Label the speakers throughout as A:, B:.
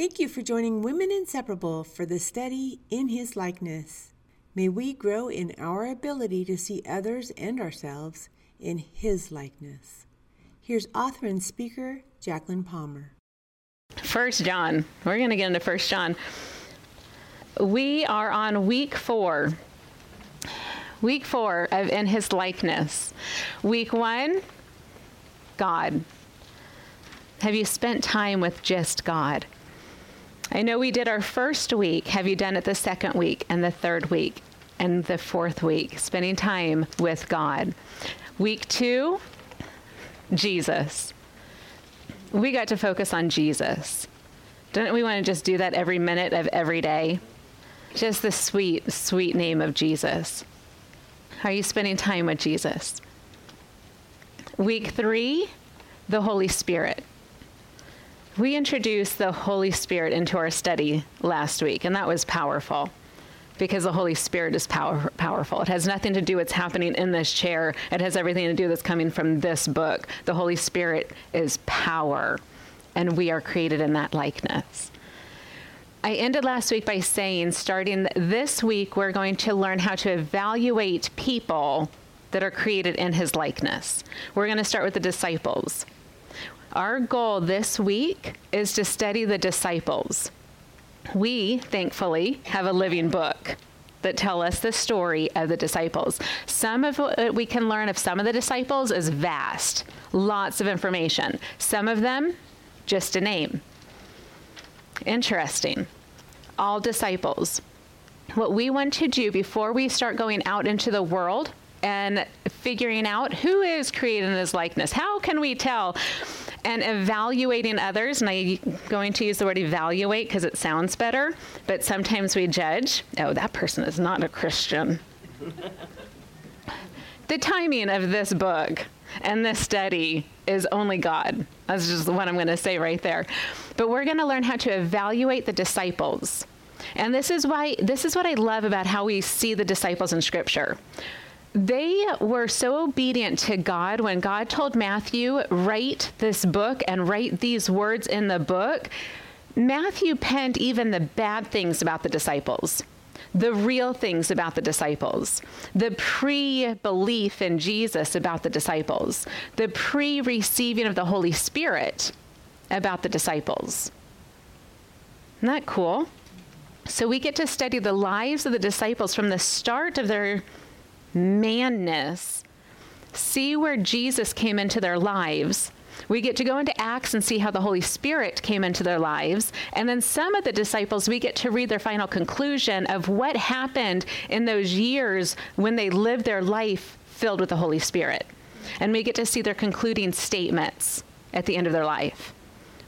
A: Thank you for joining Women Inseparable for the study in His likeness. May we grow in our ability to see others and ourselves in His likeness. Here's author and speaker Jacqueline Palmer.
B: First John. We're going to get into First John. We are on week four. Week four of in His likeness. Week one, God. Have you spent time with just God? I know we did our first week. Have you done it the second week and the third week and the fourth week? Spending time with God. Week two, Jesus. We got to focus on Jesus. Don't we want to just do that every minute of every day? Just the sweet, sweet name of Jesus. Are you spending time with Jesus? Week three, the Holy Spirit. We introduced the Holy Spirit into our study last week, and that was powerful because the Holy Spirit is power, powerful. It has nothing to do with what's happening in this chair. It has everything to do with what's coming from this book. The Holy Spirit is power, and we are created in that likeness. I ended last week by saying, starting this week, we're going to learn how to evaluate people that are created in his likeness. We're going to start with the disciples. Our goal this week is to study the disciples. We, thankfully, have a living book that tell us the story of the disciples. Some of what we can learn of some of the disciples is vast, lots of information. Some of them, just a name. Interesting. All disciples. What we want to do before we start going out into the world and figuring out who is created in his likeness, how can we tell and evaluating others. And I'm going to use the word evaluate because it sounds better, but sometimes we judge. Oh, that person is not a Christian. the timing of this book and this study is only God. That's just what I'm going to say right there. But we're going to learn how to evaluate the disciples. And this is why this is what I love about how we see the disciples in scripture they were so obedient to God when God told Matthew, write this book and write these words in the book. Matthew penned even the bad things about the disciples, the real things about the disciples, the pre belief in Jesus about the disciples, the pre receiving of the Holy Spirit about the disciples. Isn't that cool? So we get to study the lives of the disciples from the start of their manness, see where Jesus came into their lives. We get to go into Acts and see how the Holy Spirit came into their lives. And then some of the disciples, we get to read their final conclusion of what happened in those years when they lived their life filled with the Holy Spirit. And we get to see their concluding statements at the end of their life.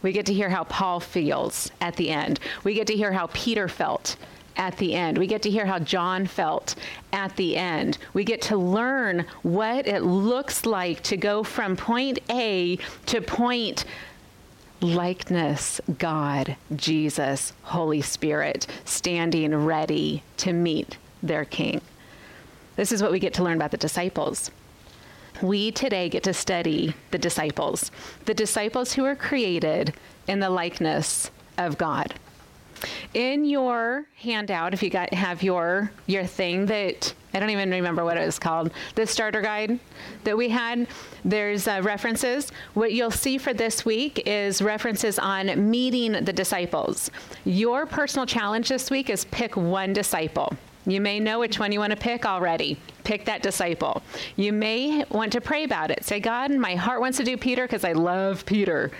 B: We get to hear how Paul feels at the end. We get to hear how Peter felt at the end. We get to hear how John felt at the end. We get to learn what it looks like to go from point A to point likeness, God, Jesus, Holy Spirit, standing ready to meet their King. This is what we get to learn about the disciples. We today get to study the disciples, the disciples who are created in the likeness of God. In your handout, if you got have your your thing that I don't even remember what it was called, the starter guide that we had, there's uh, references. What you'll see for this week is references on meeting the disciples. Your personal challenge this week is pick one disciple. You may know which one you want to pick already. Pick that disciple. You may want to pray about it. Say, God, my heart wants to do Peter because I love Peter.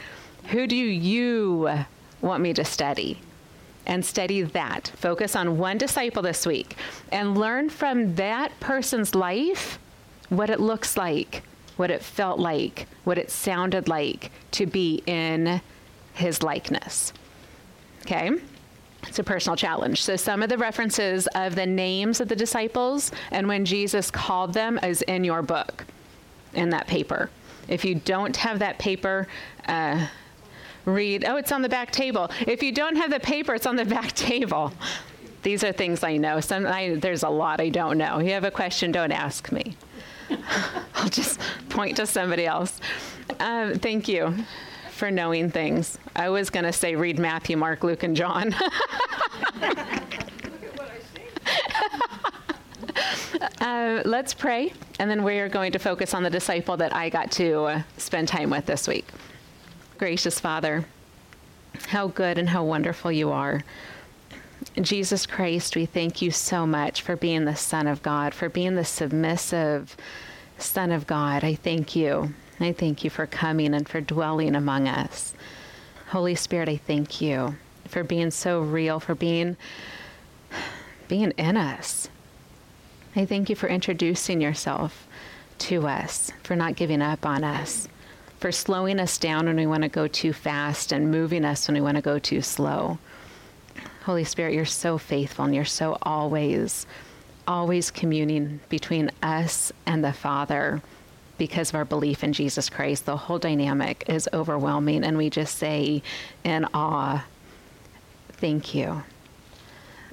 B: Who do you want me to study? And study that. Focus on one disciple this week and learn from that person's life what it looks like, what it felt like, what it sounded like to be in his likeness. Okay? It's a personal challenge. So, some of the references of the names of the disciples and when Jesus called them is in your book, in that paper. If you don't have that paper, uh, read, oh, it's on the back table. If you don't have the paper, it's on the back table. These are things I know. Some, I, there's a lot I don't know. If You have a question, don't ask me. I'll just point to somebody else. Um, thank you for knowing things. I was going to say read Matthew, Mark, Luke, and John. uh, let's pray, and then we are going to focus on the disciple that I got to uh, spend time with this week. Gracious Father, how good and how wonderful you are. Jesus Christ, we thank you so much for being the Son of God, for being the submissive Son of God. I thank you. I thank you for coming and for dwelling among us. Holy Spirit, I thank you for being so real, for being being in us. I thank you for introducing yourself to us, for not giving up on us, for slowing us down when we want to go too fast and moving us when we want to go too slow. Holy Spirit, you're so faithful and you're so always, always communing between us and the Father because of our belief in Jesus Christ. The whole dynamic is overwhelming, and we just say in awe, Thank you.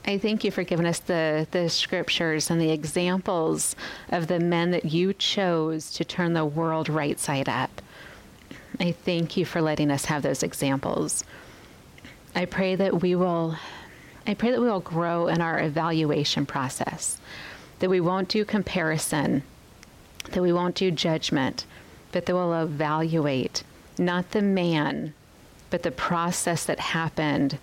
B: I thank you for giving us the, the scriptures and the examples of the men that you chose to turn the world right side up. I thank you for letting us have those examples. I pray that we will I pray that we will grow in our evaluation process, that we won't do comparison, that we won't do judgment, but that we'll evaluate not the man, but the process that happened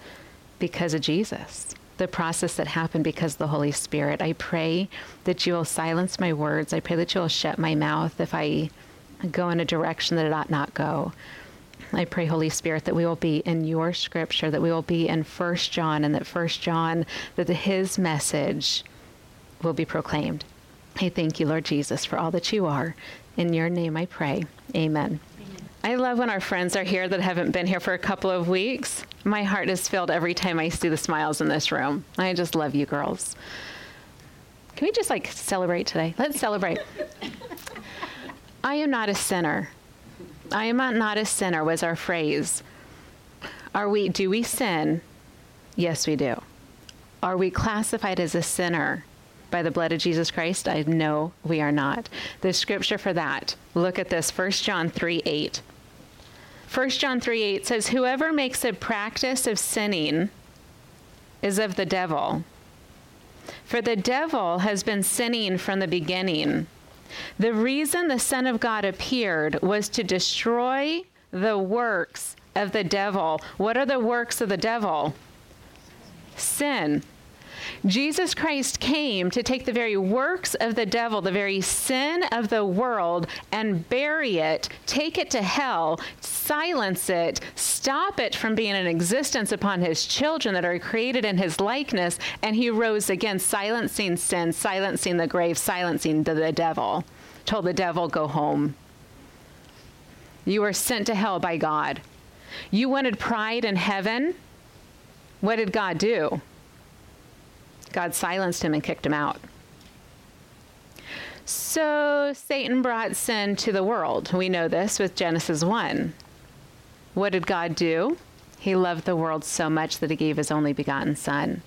B: because of Jesus, the process that happened because of the Holy Spirit. I pray that you will silence my words. I pray that you will shut my mouth if I go in a direction that it ought not go. I pray, Holy Spirit, that we will be in your scripture, that we will be in First John, and that First John, that his message will be proclaimed. I thank you, Lord Jesus, for all that you are. In your name I pray. Amen. I love when our friends are here that haven't been here for a couple of weeks. My heart is filled every time I see the smiles in this room. I just love you girls. Can we just like celebrate today? Let's celebrate. I am not a sinner. I am not a sinner was our phrase. Are we do we sin? Yes, we do. Are we classified as a sinner by the blood of Jesus Christ? I know we are not. The scripture for that. Look at this, 1 John 3 8. 1 John 3 8 says, Whoever makes a practice of sinning is of the devil. For the devil has been sinning from the beginning. The reason the Son of God appeared was to destroy the works of the devil. What are the works of the devil? Sin. Jesus Christ came to take the very works of the devil, the very sin of the world, and bury it, take it to hell, silence it, stop it from being in existence upon his children that are created in his likeness. And he rose again, silencing sin, silencing the grave, silencing the, the devil. Told the devil, go home. You were sent to hell by God. You wanted pride in heaven. What did God do? God silenced him and kicked him out. So Satan brought sin to the world. We know this with Genesis 1. What did God do? He loved the world so much that he gave his only begotten Son.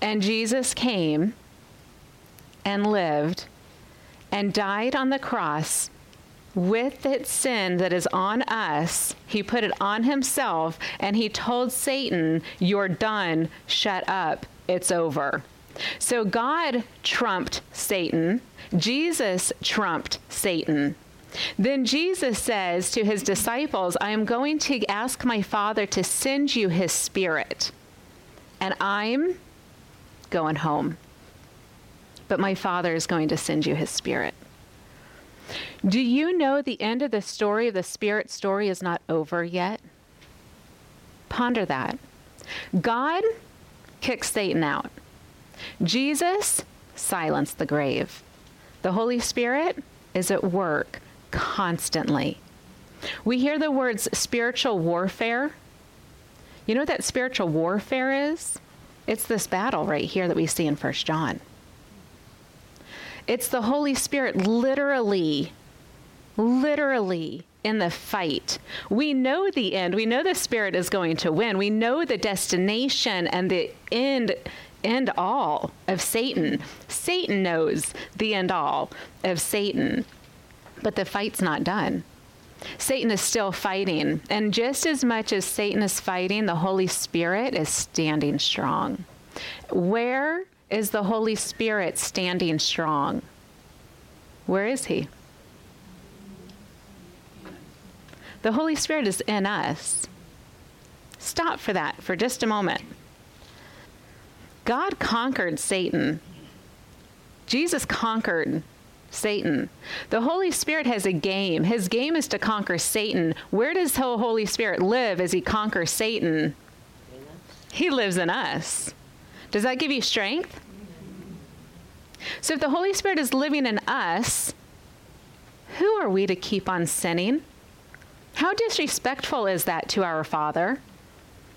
B: And Jesus came and lived and died on the cross with its sin that is on us, he put it on himself and he told Satan, You're done, shut up, it's over. So God trumped Satan, Jesus trumped Satan. Then Jesus says to his disciples, I am going to ask my Father to send you his Spirit, and I'm going home. But my Father is going to send you his Spirit. Do you know the end of the story of the Spirit story is not over yet? Ponder that. God kicks Satan out. Jesus silenced the grave. The Holy Spirit is at work constantly. We hear the words spiritual warfare. You know what that spiritual warfare is? It's this battle right here that we see in First John. It's the Holy Spirit literally, literally in the fight. We know the end. We know the Spirit is going to win. We know the destination and the end end all of Satan. Satan knows the end all of Satan. But the fight's not done. Satan is still fighting. And just as much as Satan is fighting, the Holy Spirit is standing strong. Where is the Holy Spirit standing strong? Where is he? The Holy Spirit is in us. Stop for that for just a moment. God conquered Satan. Jesus conquered Satan. The Holy Spirit has a game. His game is to conquer Satan. Where does the Holy Spirit live as he conquers Satan? He lives in us. Does that give you strength? So if the Holy Spirit is living in us, who are we to keep on sinning? How disrespectful is that to our Father?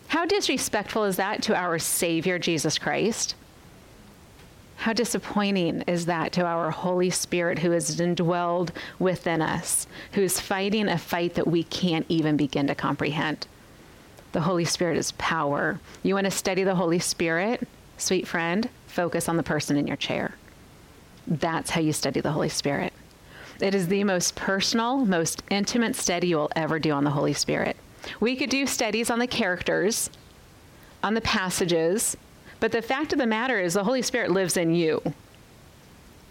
B: How disrespectful is that to our Savior, Jesus Christ? How disappointing is that to our Holy Spirit who is indwelled within us, who's fighting a fight that we can't even begin to comprehend? The Holy Spirit is power. You want to study the Holy Spirit, sweet friend? Focus on the person in your chair. That's how you study the Holy Spirit. It is the most personal, most intimate study you will ever do on the Holy Spirit. We could do studies on the characters, on the passages, but the fact of the matter is, the Holy Spirit lives in you.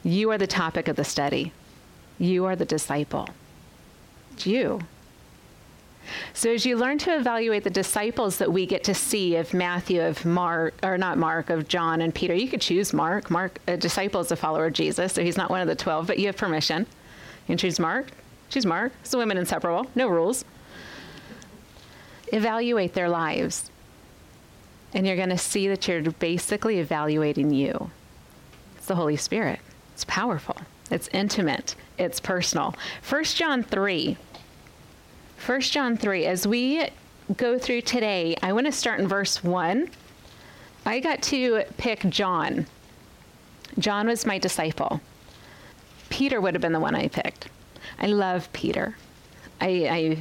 B: You are the topic of the study. You are the disciple. It's you. So, as you learn to evaluate the disciples that we get to see of Matthew, of Mark, or not Mark, of John and Peter, you could choose Mark. Mark, a disciple is a follower of Jesus, so he's not one of the 12, but you have permission. You she's Mark. Choose Mark. It's the women inseparable. No rules. Evaluate their lives and you're going to see that you're basically evaluating you. It's the Holy Spirit. It's powerful. It's intimate. It's personal. 1 John 3. 1 John 3. As we go through today, I want to start in verse 1. I got to pick John. John was my disciple. Peter would have been the one I picked. I love Peter. I,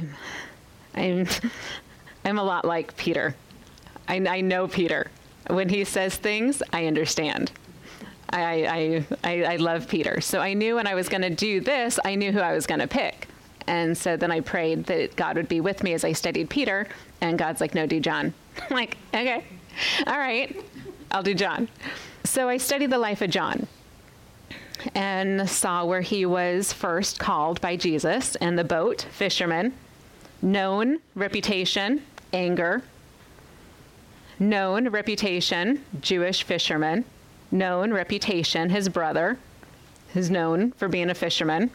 B: I I'm I'm a lot like Peter. I, I know Peter. When he says things, I understand. I, I, I, I love Peter. So I knew when I was going to do this, I knew who I was going to pick. And so then I prayed that God would be with me as I studied Peter. And God's like, no, do John. I'm like, okay, all right, I'll do John. So I studied the life of John and saw where he was first called by Jesus in the boat, fisherman, known, reputation, anger, known reputation, Jewish fisherman, known reputation, his brother, who's known for being a fisherman,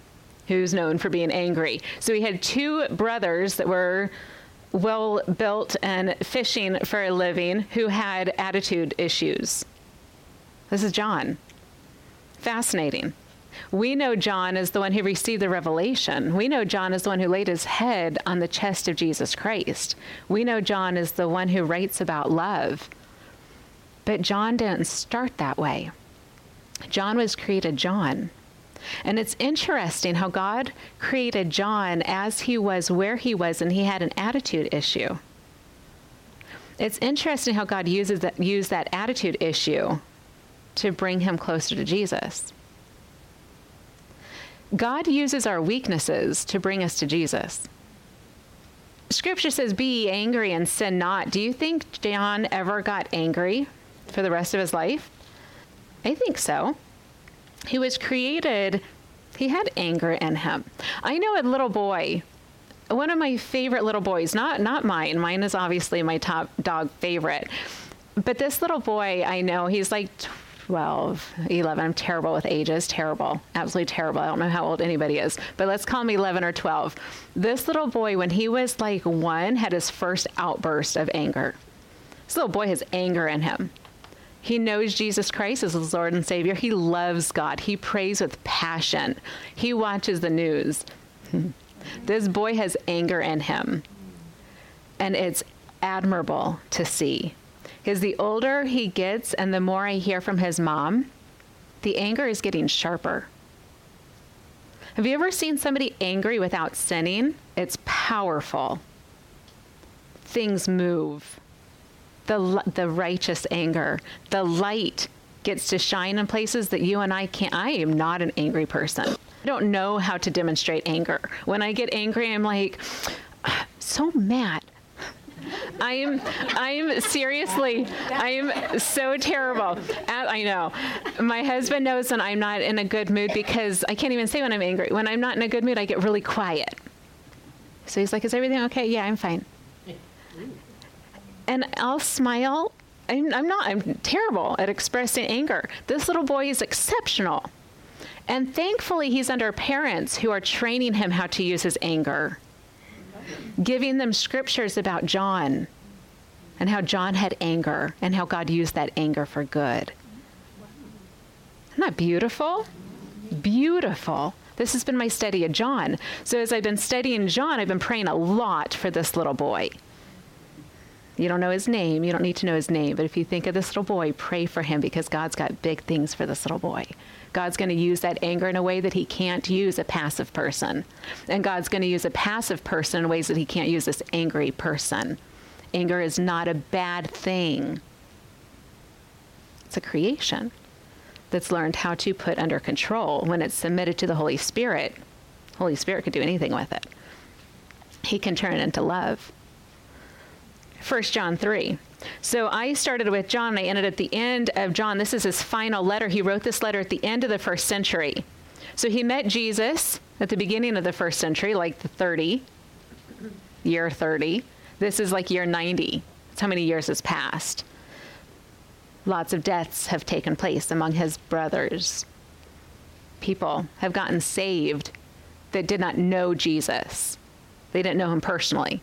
B: who's known for being angry. So he had two brothers that were well built and fishing for a living who had attitude issues. This is John. Fascinating. We know John is the one who received the revelation. We know John is the one who laid his head on the chest of Jesus Christ. We know John is the one who writes about love. But John didn't start that way. John was created John. And it's interesting how God created John as he was where he was, and he had an attitude issue. It's interesting how God uses that, used that attitude issue to bring him closer to Jesus. God uses our weaknesses to bring us to Jesus. Scripture says, Be angry and sin not. Do you think John ever got angry for the rest of his life? I think so. He was created, he had anger in him. I know a little boy, one of my favorite little boys, not, not mine, mine is obviously my top dog favorite. But this little boy, I know, he's like 12, 11. I'm terrible with ages, terrible, absolutely terrible. I don't know how old anybody is, but let's call him 11 or 12. This little boy, when he was like one, had his first outburst of anger. This little boy has anger in him. He knows Jesus Christ as his Lord and Savior. He loves God. He prays with passion. He watches the news. this boy has anger in him. And it's admirable to see. Because the older he gets and the more I hear from his mom, the anger is getting sharper. Have you ever seen somebody angry without sinning? It's powerful. Things move. The, the righteous anger, the light gets to shine in places that you and I can't. I am not an angry person. I don't know how to demonstrate anger. When I get angry, I'm like, ah, so mad. I am, I am seriously, I am so terrible. I know. My husband knows when I'm not in a good mood because I can't even say when I'm angry. When I'm not in a good mood, I get really quiet. So he's like, Is everything okay? Yeah, I'm fine. And I'll smile. I'm, I'm not, I'm terrible at expressing anger. This little boy is exceptional. And thankfully, he's under parents who are training him how to use his anger giving them scriptures about John and how John had anger and how God used that anger for good. Isn't that beautiful? Beautiful. This has been my study of John. So as I've been studying John, I've been praying a lot for this little boy. You don't know his name, you don't need to know his name, but if you think of this little boy, pray for him because God's got big things for this little boy. God's going to use that anger in a way that he can't use a passive person. And God's going to use a passive person in ways that he can't use this angry person. Anger is not a bad thing, it's a creation that's learned how to put under control when it's submitted to the Holy Spirit. Holy Spirit could do anything with it. He can turn it into love. 1 John 3. So I started with John. I ended at the end of John. This is his final letter. He wrote this letter at the end of the first century. So he met Jesus at the beginning of the first century, like the 30, year 30. This is like year 90. That's how many years has passed. Lots of deaths have taken place among his brothers. People have gotten saved that did not know Jesus. They didn't know him personally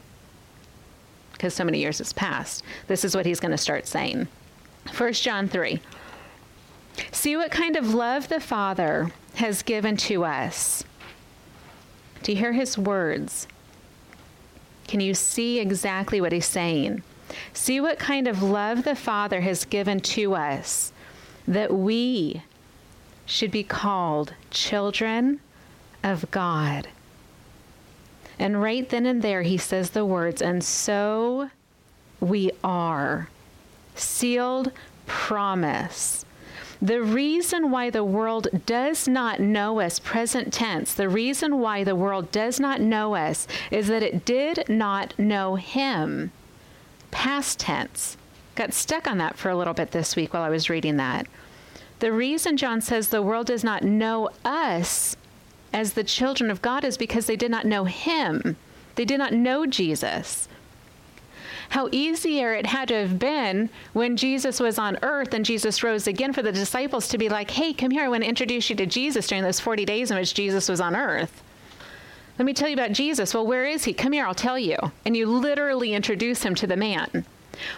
B: because so many years has passed. This is what he's going to start saying. 1 John 3. See what kind of love the Father has given to us. Do you hear his words? Can you see exactly what he's saying? See what kind of love the Father has given to us that we should be called children of God. And right then and there, he says the words, and so we are. Sealed promise. The reason why the world does not know us, present tense, the reason why the world does not know us is that it did not know him, past tense. Got stuck on that for a little bit this week while I was reading that. The reason John says the world does not know us as the children of God is because they did not know Him. They did not know Jesus. How easier it had to have been when Jesus was on earth and Jesus rose again for the disciples to be like, hey, come here, I want to introduce you to Jesus during those 40 days in which Jesus was on earth. Let me tell you about Jesus. Well, where is he? Come here, I'll tell you. And you literally introduce him to the man.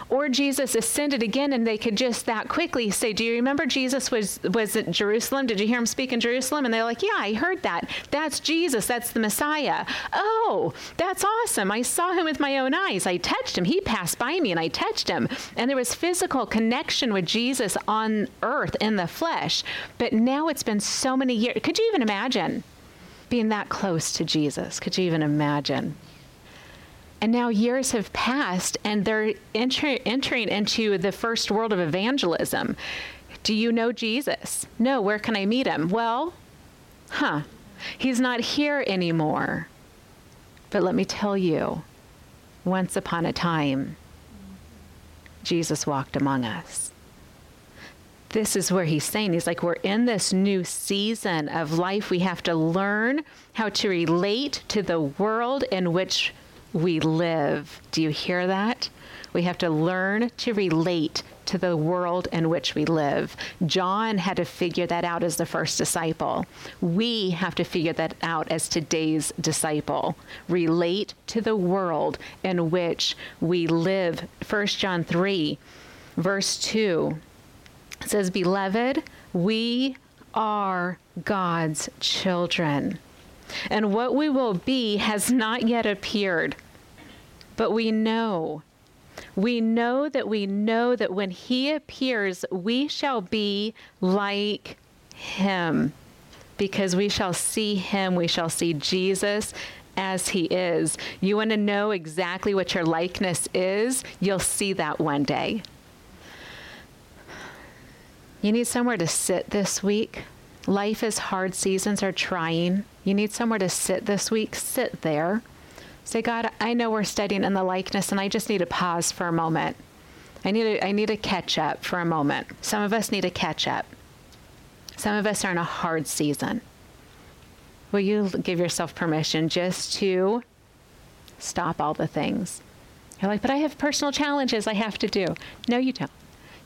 B: Or Jesus ascended again and they could just that quickly say, Do you remember Jesus was was at Jerusalem? Did you hear him speak in Jerusalem? And they're like, Yeah, I heard that. That's Jesus. That's the Messiah. Oh, that's awesome. I saw him with my own eyes. I touched him. He passed by me and I touched him. And there was physical connection with Jesus on earth in the flesh. But now it's been so many years. Could you even imagine being that close to Jesus? Could you even imagine? And now years have passed and they're enter- entering into the first world of evangelism. Do you know Jesus? No, where can I meet him? Well, huh, he's not here anymore. But let me tell you, once upon a time, Jesus walked among us. This is where he's saying, he's like, we're in this new season of life. We have to learn how to relate to the world in which we live. Do you hear that? We have to learn to relate to the world in which we live. John had to figure that out as the first disciple. We have to figure that out as today's disciple. Relate to the world in which we live. 1 John 3, verse 2 says, Beloved, we are God's children. And what we will be has not yet appeared. But we know, we know that we know that when he appears, we shall be like him because we shall see him, we shall see Jesus as he is. You want to know exactly what your likeness is? You'll see that one day. You need somewhere to sit this week. Life is hard, seasons are trying. You need somewhere to sit this week. Sit there. Say, God, I know we're studying in the likeness, and I just need to pause for a moment. I need to, I need to catch up for a moment. Some of us need to catch up. Some of us are in a hard season. Will you give yourself permission just to stop all the things? You're like, but I have personal challenges I have to do. No, you don't.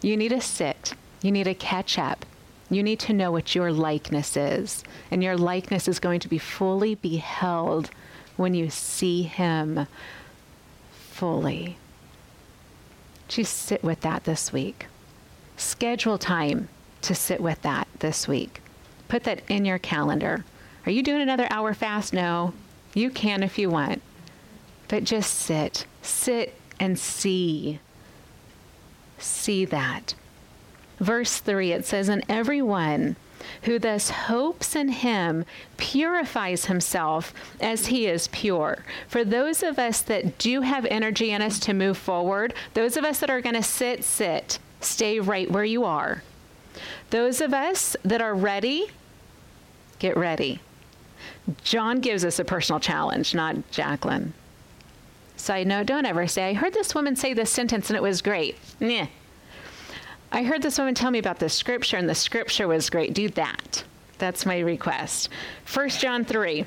B: You need to sit. You need to catch up. You need to know what your likeness is. And your likeness is going to be fully beheld when you see Him fully. Just sit with that this week. Schedule time to sit with that this week. Put that in your calendar. Are you doing another hour fast? No. You can if you want. But just sit. Sit and see. See that. Verse 3 it says, And everyone who thus hopes in him purifies himself as he is pure. For those of us that do have energy in us to move forward, those of us that are going to sit, sit, stay right where you are. Those of us that are ready, get ready. John gives us a personal challenge, not Jacqueline. Side note, don't ever say, I heard this woman say this sentence and it was great. Nah. I heard this woman tell me about the scripture and the scripture was great. Do that. That's my request. 1 John 3.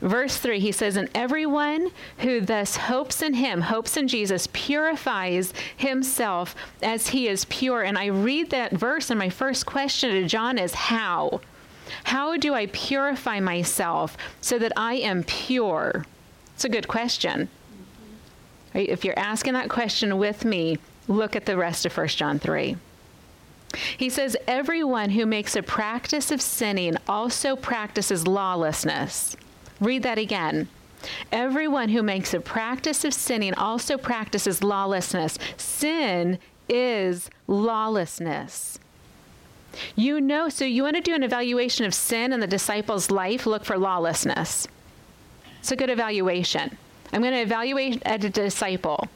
B: Verse 3, he says, And everyone who thus hopes in him, hopes in Jesus, purifies himself as he is pure. And I read that verse, and my first question to John is, How? How do I purify myself so that I am pure? It's a good question. If you're asking that question with me, look at the rest of 1 John 3. He says, Everyone who makes a practice of sinning also practices lawlessness. Read that again. Everyone who makes a practice of sinning also practices lawlessness. Sin is lawlessness. You know, so you want to do an evaluation of sin in the disciples' life, look for lawlessness. It's a good evaluation. I'm going to evaluate a disciple,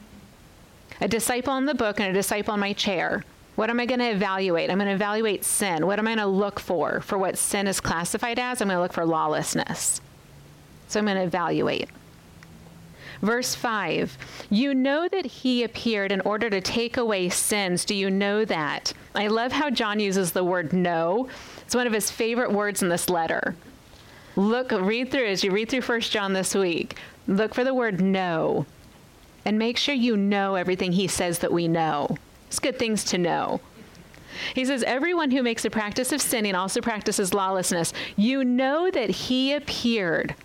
B: a disciple in the book and a disciple in my chair. What am I going to evaluate? I'm going to evaluate sin. What am I going to look for? For what sin is classified as, I'm going to look for lawlessness. So I'm going to evaluate. Verse 5 You know that he appeared in order to take away sins. Do you know that? I love how John uses the word know. It's one of his favorite words in this letter. Look, read through as you read through First John this week. Look for the word know and make sure you know everything he says that we know. It's good things to know. He says, Everyone who makes a practice of sinning also practices lawlessness. You know that he appeared.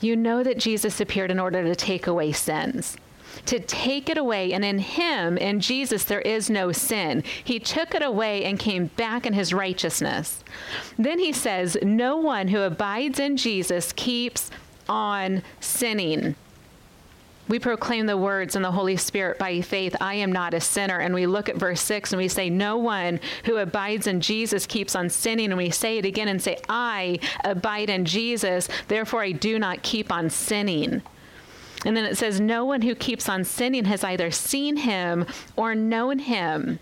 B: You know that Jesus appeared in order to take away sins. To take it away, and in him, in Jesus, there is no sin. He took it away and came back in his righteousness. Then he says, No one who abides in Jesus keeps on sinning. We proclaim the words in the Holy Spirit by faith, I am not a sinner. And we look at verse 6 and we say, No one who abides in Jesus keeps on sinning. And we say it again and say, I abide in Jesus, therefore I do not keep on sinning. And then it says, No one who keeps on sinning has either seen him or known him.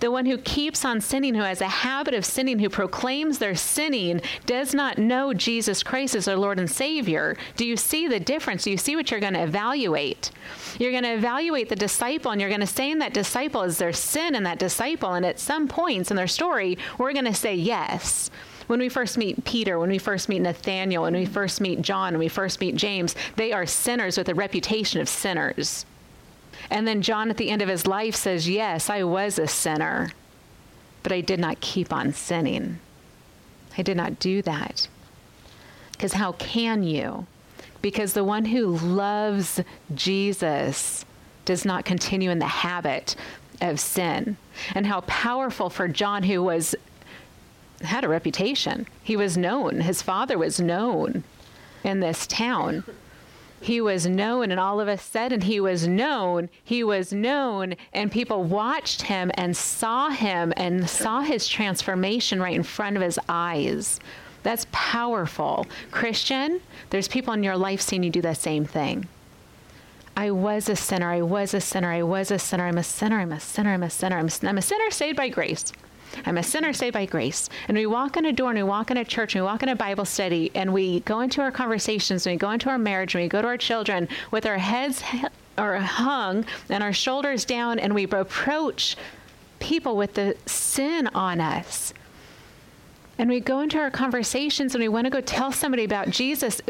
B: The one who keeps on sinning, who has a habit of sinning, who proclaims their sinning, does not know Jesus Christ as their Lord and Savior. Do you see the difference? Do you see what you're going to evaluate? You're going to evaluate the disciple, and you're going to say in that disciple, is there sin in that disciple? And at some points in their story, we're going to say yes when we first meet Peter, when we first meet Nathaniel, when we first meet John, when we first meet James, they are sinners with a reputation of sinners. And then John at the end of his life says, Yes, I was a sinner, but I did not keep on sinning. I did not do that. Because how can you? Because the one who loves Jesus does not continue in the habit of sin. And how powerful for John, who was had a reputation. He was known. His father was known in this town he was known, and all of a sudden he was known, he was known, and people watched him and saw him and saw his transformation right in front of his eyes. That's powerful. Christian, there's people in your life seeing you do the same thing. I was a sinner. I was a sinner. I was a sinner. I'm a sinner. I'm a sinner. I'm a sinner. I'm a, I'm a sinner saved by grace. I'm a sinner saved by grace. And we walk in a door and we walk in a church and we walk in a Bible study and we go into our conversations and we go into our marriage and we go to our children with our heads or hung and our shoulders down and we approach people with the sin on us. And we go into our conversations and we want to go tell somebody about Jesus,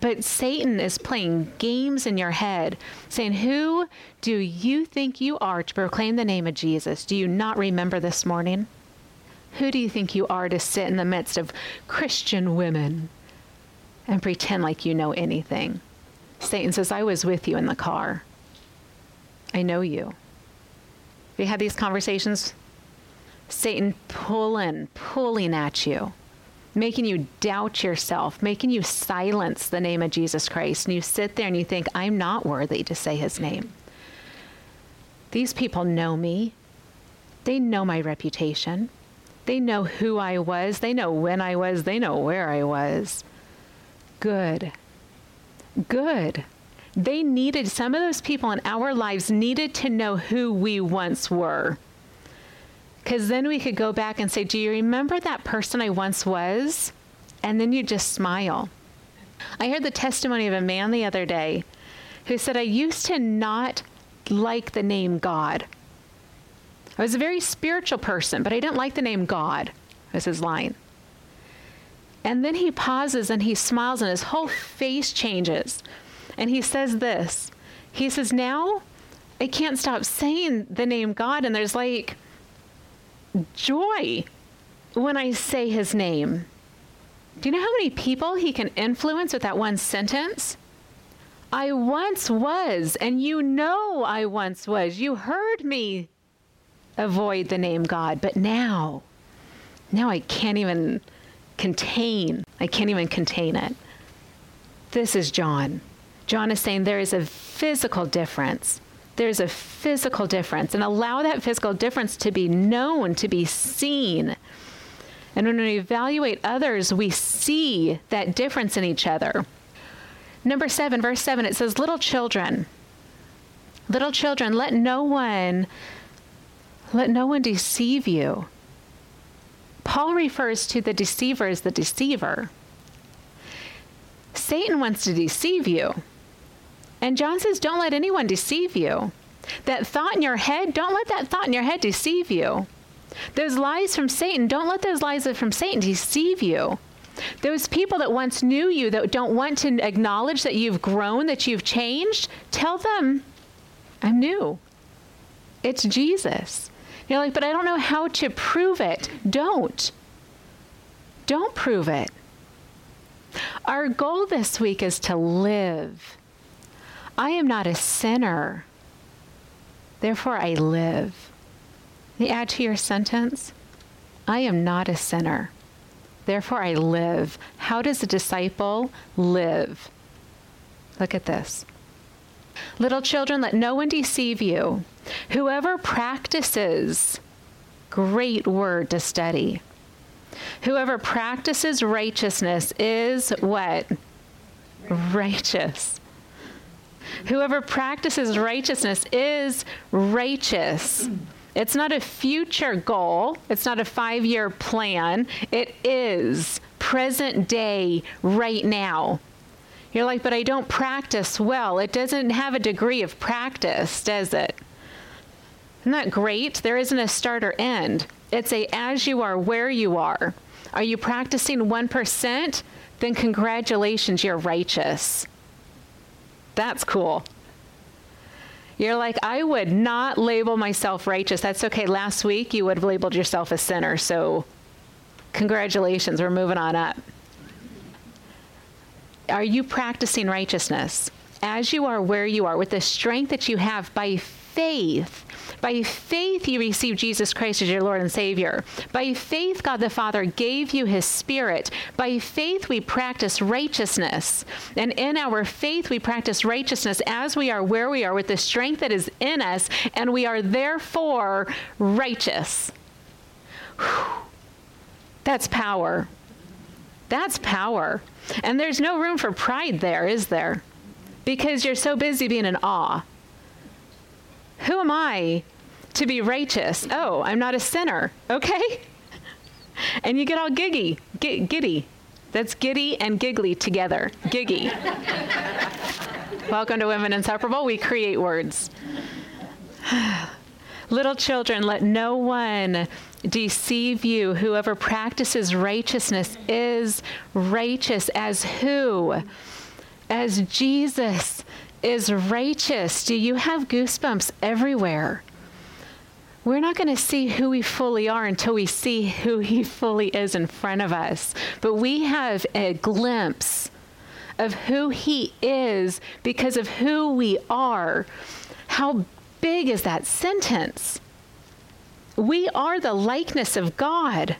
B: but Satan is playing games in your head, saying, Who do you think you are to proclaim the name of Jesus? Do you not remember this morning? Who do you think you are to sit in the midst of Christian women and pretend like you know anything? Satan says, I was with you in the car. I know you. Have you had these conversations? Satan pulling, pulling at you making you doubt yourself, making you silence the name of Jesus Christ. And you sit there and you think, I'm not worthy to say his name. These people know me. They know my reputation. They know who I was. They know when I was. They know where I was. Good. Good. They needed, some of those people in our lives needed to know who we once were. Because then we could go back and say, Do you remember that person I once was? And then you just smile. I heard the testimony of a man the other day who said, I used to not like the name God. I was a very spiritual person, but I didn't like the name God, was his line. And then he pauses and he smiles and his whole face changes. And he says this He says, Now I can't stop saying the name God. And there's like, joy when I say his name. Do you know how many people he can influence with that one sentence? I once was, and you know I once was. You heard me avoid the name God, but now, now I can't even contain. I can't even contain it. This is John. John is saying there is a physical difference there's a physical difference and allow that physical difference to be known, to be seen. And when we evaluate others, we see that difference in each other. Number seven, verse seven, it says, Little children, little children, let no one, let no one deceive you. Paul refers to the deceiver as the deceiver. Satan wants to deceive you. And John says, don't let anyone deceive you. That thought in your head, don't let that thought in your head deceive you. Those lies from Satan, don't let those lies from Satan deceive you. Those people that once knew you that don't want to acknowledge that you've grown, that you've changed, tell them, I'm new. It's Jesus. You're like, but I don't know how to prove it. Don't. Don't prove it. Our goal this week is to live I am not a sinner. Therefore, I live. You add to your sentence? I am not a sinner. Therefore, I live. How does a disciple live? Look at this. Little children, let no one deceive you. Whoever practices, great word to study. Whoever practices righteousness is what? Righteous. Whoever practices righteousness is righteous. It's not a future goal, it's not a five year plan. It is present day, right now. You're like, but I don't practice well. It doesn't have a degree of practice, does it? Isn't that great? There isn't a start or end. It's a as you are, where you are. Are you practicing 1%? Then congratulations, you're righteous. That's cool. You're like, I would not label myself righteous. That's okay. Last week you would have labeled yourself a sinner. So, congratulations. We're moving on up. Are you practicing righteousness? As you are where you are, with the strength that you have by faith, by faith, you receive Jesus Christ as your Lord and Savior. By faith, God the Father gave you his Spirit. By faith, we practice righteousness. And in our faith, we practice righteousness as we are where we are with the strength that is in us, and we are therefore righteous. Whew. That's power. That's power. And there's no room for pride there, is there? Because you're so busy being in awe. Who am I to be righteous. Oh, I'm not a sinner. Okay? And you get all giggy, g- giddy. That's giddy and giggly together. Giggy. Welcome to Women Inseparable. We create words. Little children, let no one deceive you. Whoever practices righteousness is righteous as who? As Jesus is righteous. Do you have goosebumps everywhere? We're not going to see who we fully are until we see who he fully is in front of us. But we have a glimpse of who he is because of who we are. How big is that sentence? We are the likeness of God.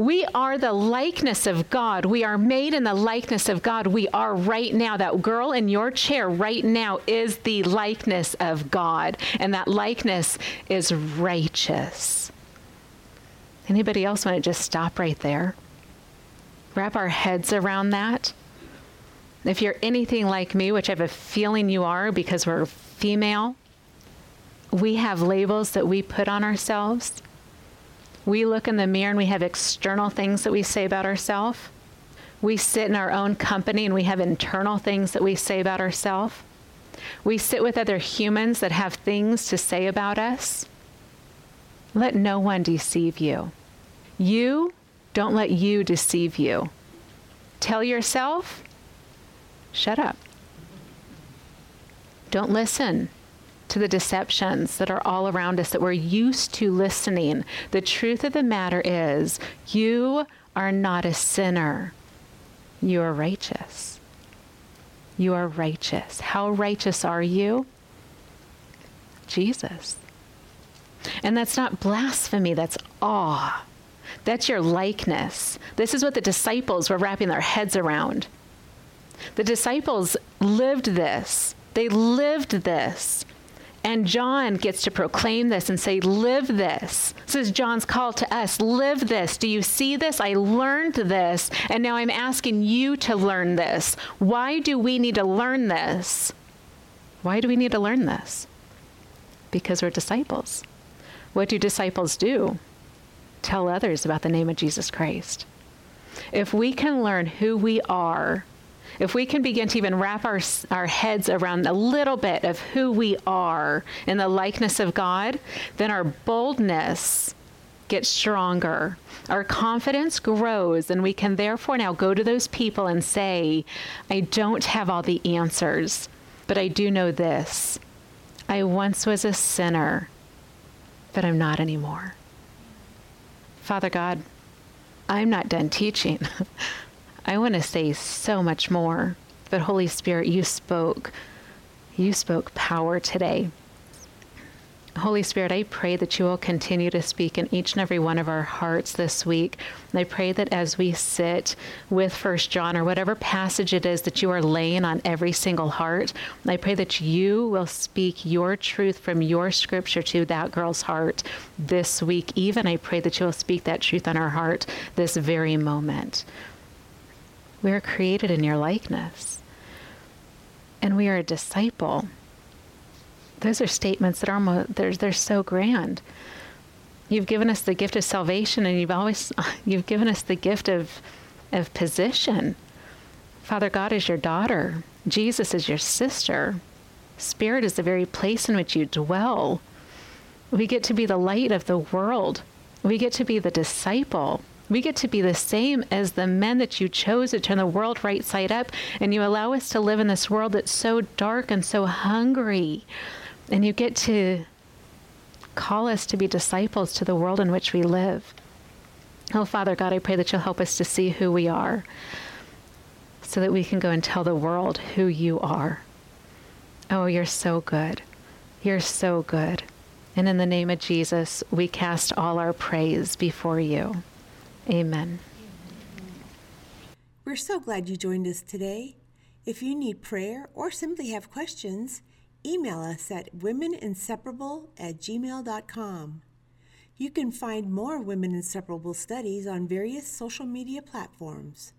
B: We are the likeness of God. We are made in the likeness of God. We are right now. That girl in your chair right now is the likeness of God, and that likeness is righteous. Anybody else want to just stop right there? Wrap our heads around that. If you're anything like me, which I have a feeling you are because we're female, we have labels that we put on ourselves. We look in the mirror and we have external things that we say about ourselves. We sit in our own company and we have internal things that we say about ourselves. We sit with other humans that have things to say about us. Let no one deceive you. You, don't let you deceive you. Tell yourself, shut up. Don't listen to the deceptions that are all around us that we're used to listening. The truth of the matter is, you are not a sinner. You are righteous. You are righteous. How righteous are you? Jesus. And that's not blasphemy, that's awe. That's your likeness. This is what the disciples were wrapping their heads around. The disciples lived this. They lived this. And John gets to proclaim this and say, Live this. This is John's call to us. Live this. Do you see this? I learned this, and now I'm asking you to learn this. Why do we need to learn this? Why do we need to learn this? Because we're disciples. What do disciples do? Tell others about the name of Jesus Christ. If we can learn who we are if we can begin to even wrap our, our heads around a little bit of who we are in the likeness of God, then our boldness gets stronger. Our confidence grows, and we can therefore now go to those people and say, I don't have all the answers, but I do know this. I once was a sinner, but I'm not anymore. Father God, I'm not done teaching. I want to say so much more, but Holy Spirit, you spoke. You spoke power today. Holy Spirit, I pray that you will continue to speak in each and every one of our hearts this week. I pray that as we sit with First John or whatever passage it is that you are laying on every single heart, I pray that you will speak your truth from your scripture to that girl's heart this week. Even I pray that you will speak that truth on her heart this very moment. We are created in your likeness. And we are a disciple. Those are statements that are almost, they're, they're so grand. You've given us the gift of salvation and you've always, you've given us the gift of, of position. Father God is your daughter. Jesus is your sister. Spirit is the very place in which you dwell. We get to be the light of the world. We get to be the disciple. We get to be the same as the men that you chose to turn the world right side up, and you allow us to live in this world that's so dark and so hungry. And you get to call us to be disciples to the world in which we live. Oh, Father God, I pray that you'll help us to see who we are so that we can go and tell the world who you are. Oh, you're so good. You're so good. And in the name of Jesus, we cast all our praise before you. Amen.
A: We're so glad you joined us today. If you need prayer or simply have questions, email us at womeninseparable at gmail.com. You can find more Women Inseparable studies on various social media platforms.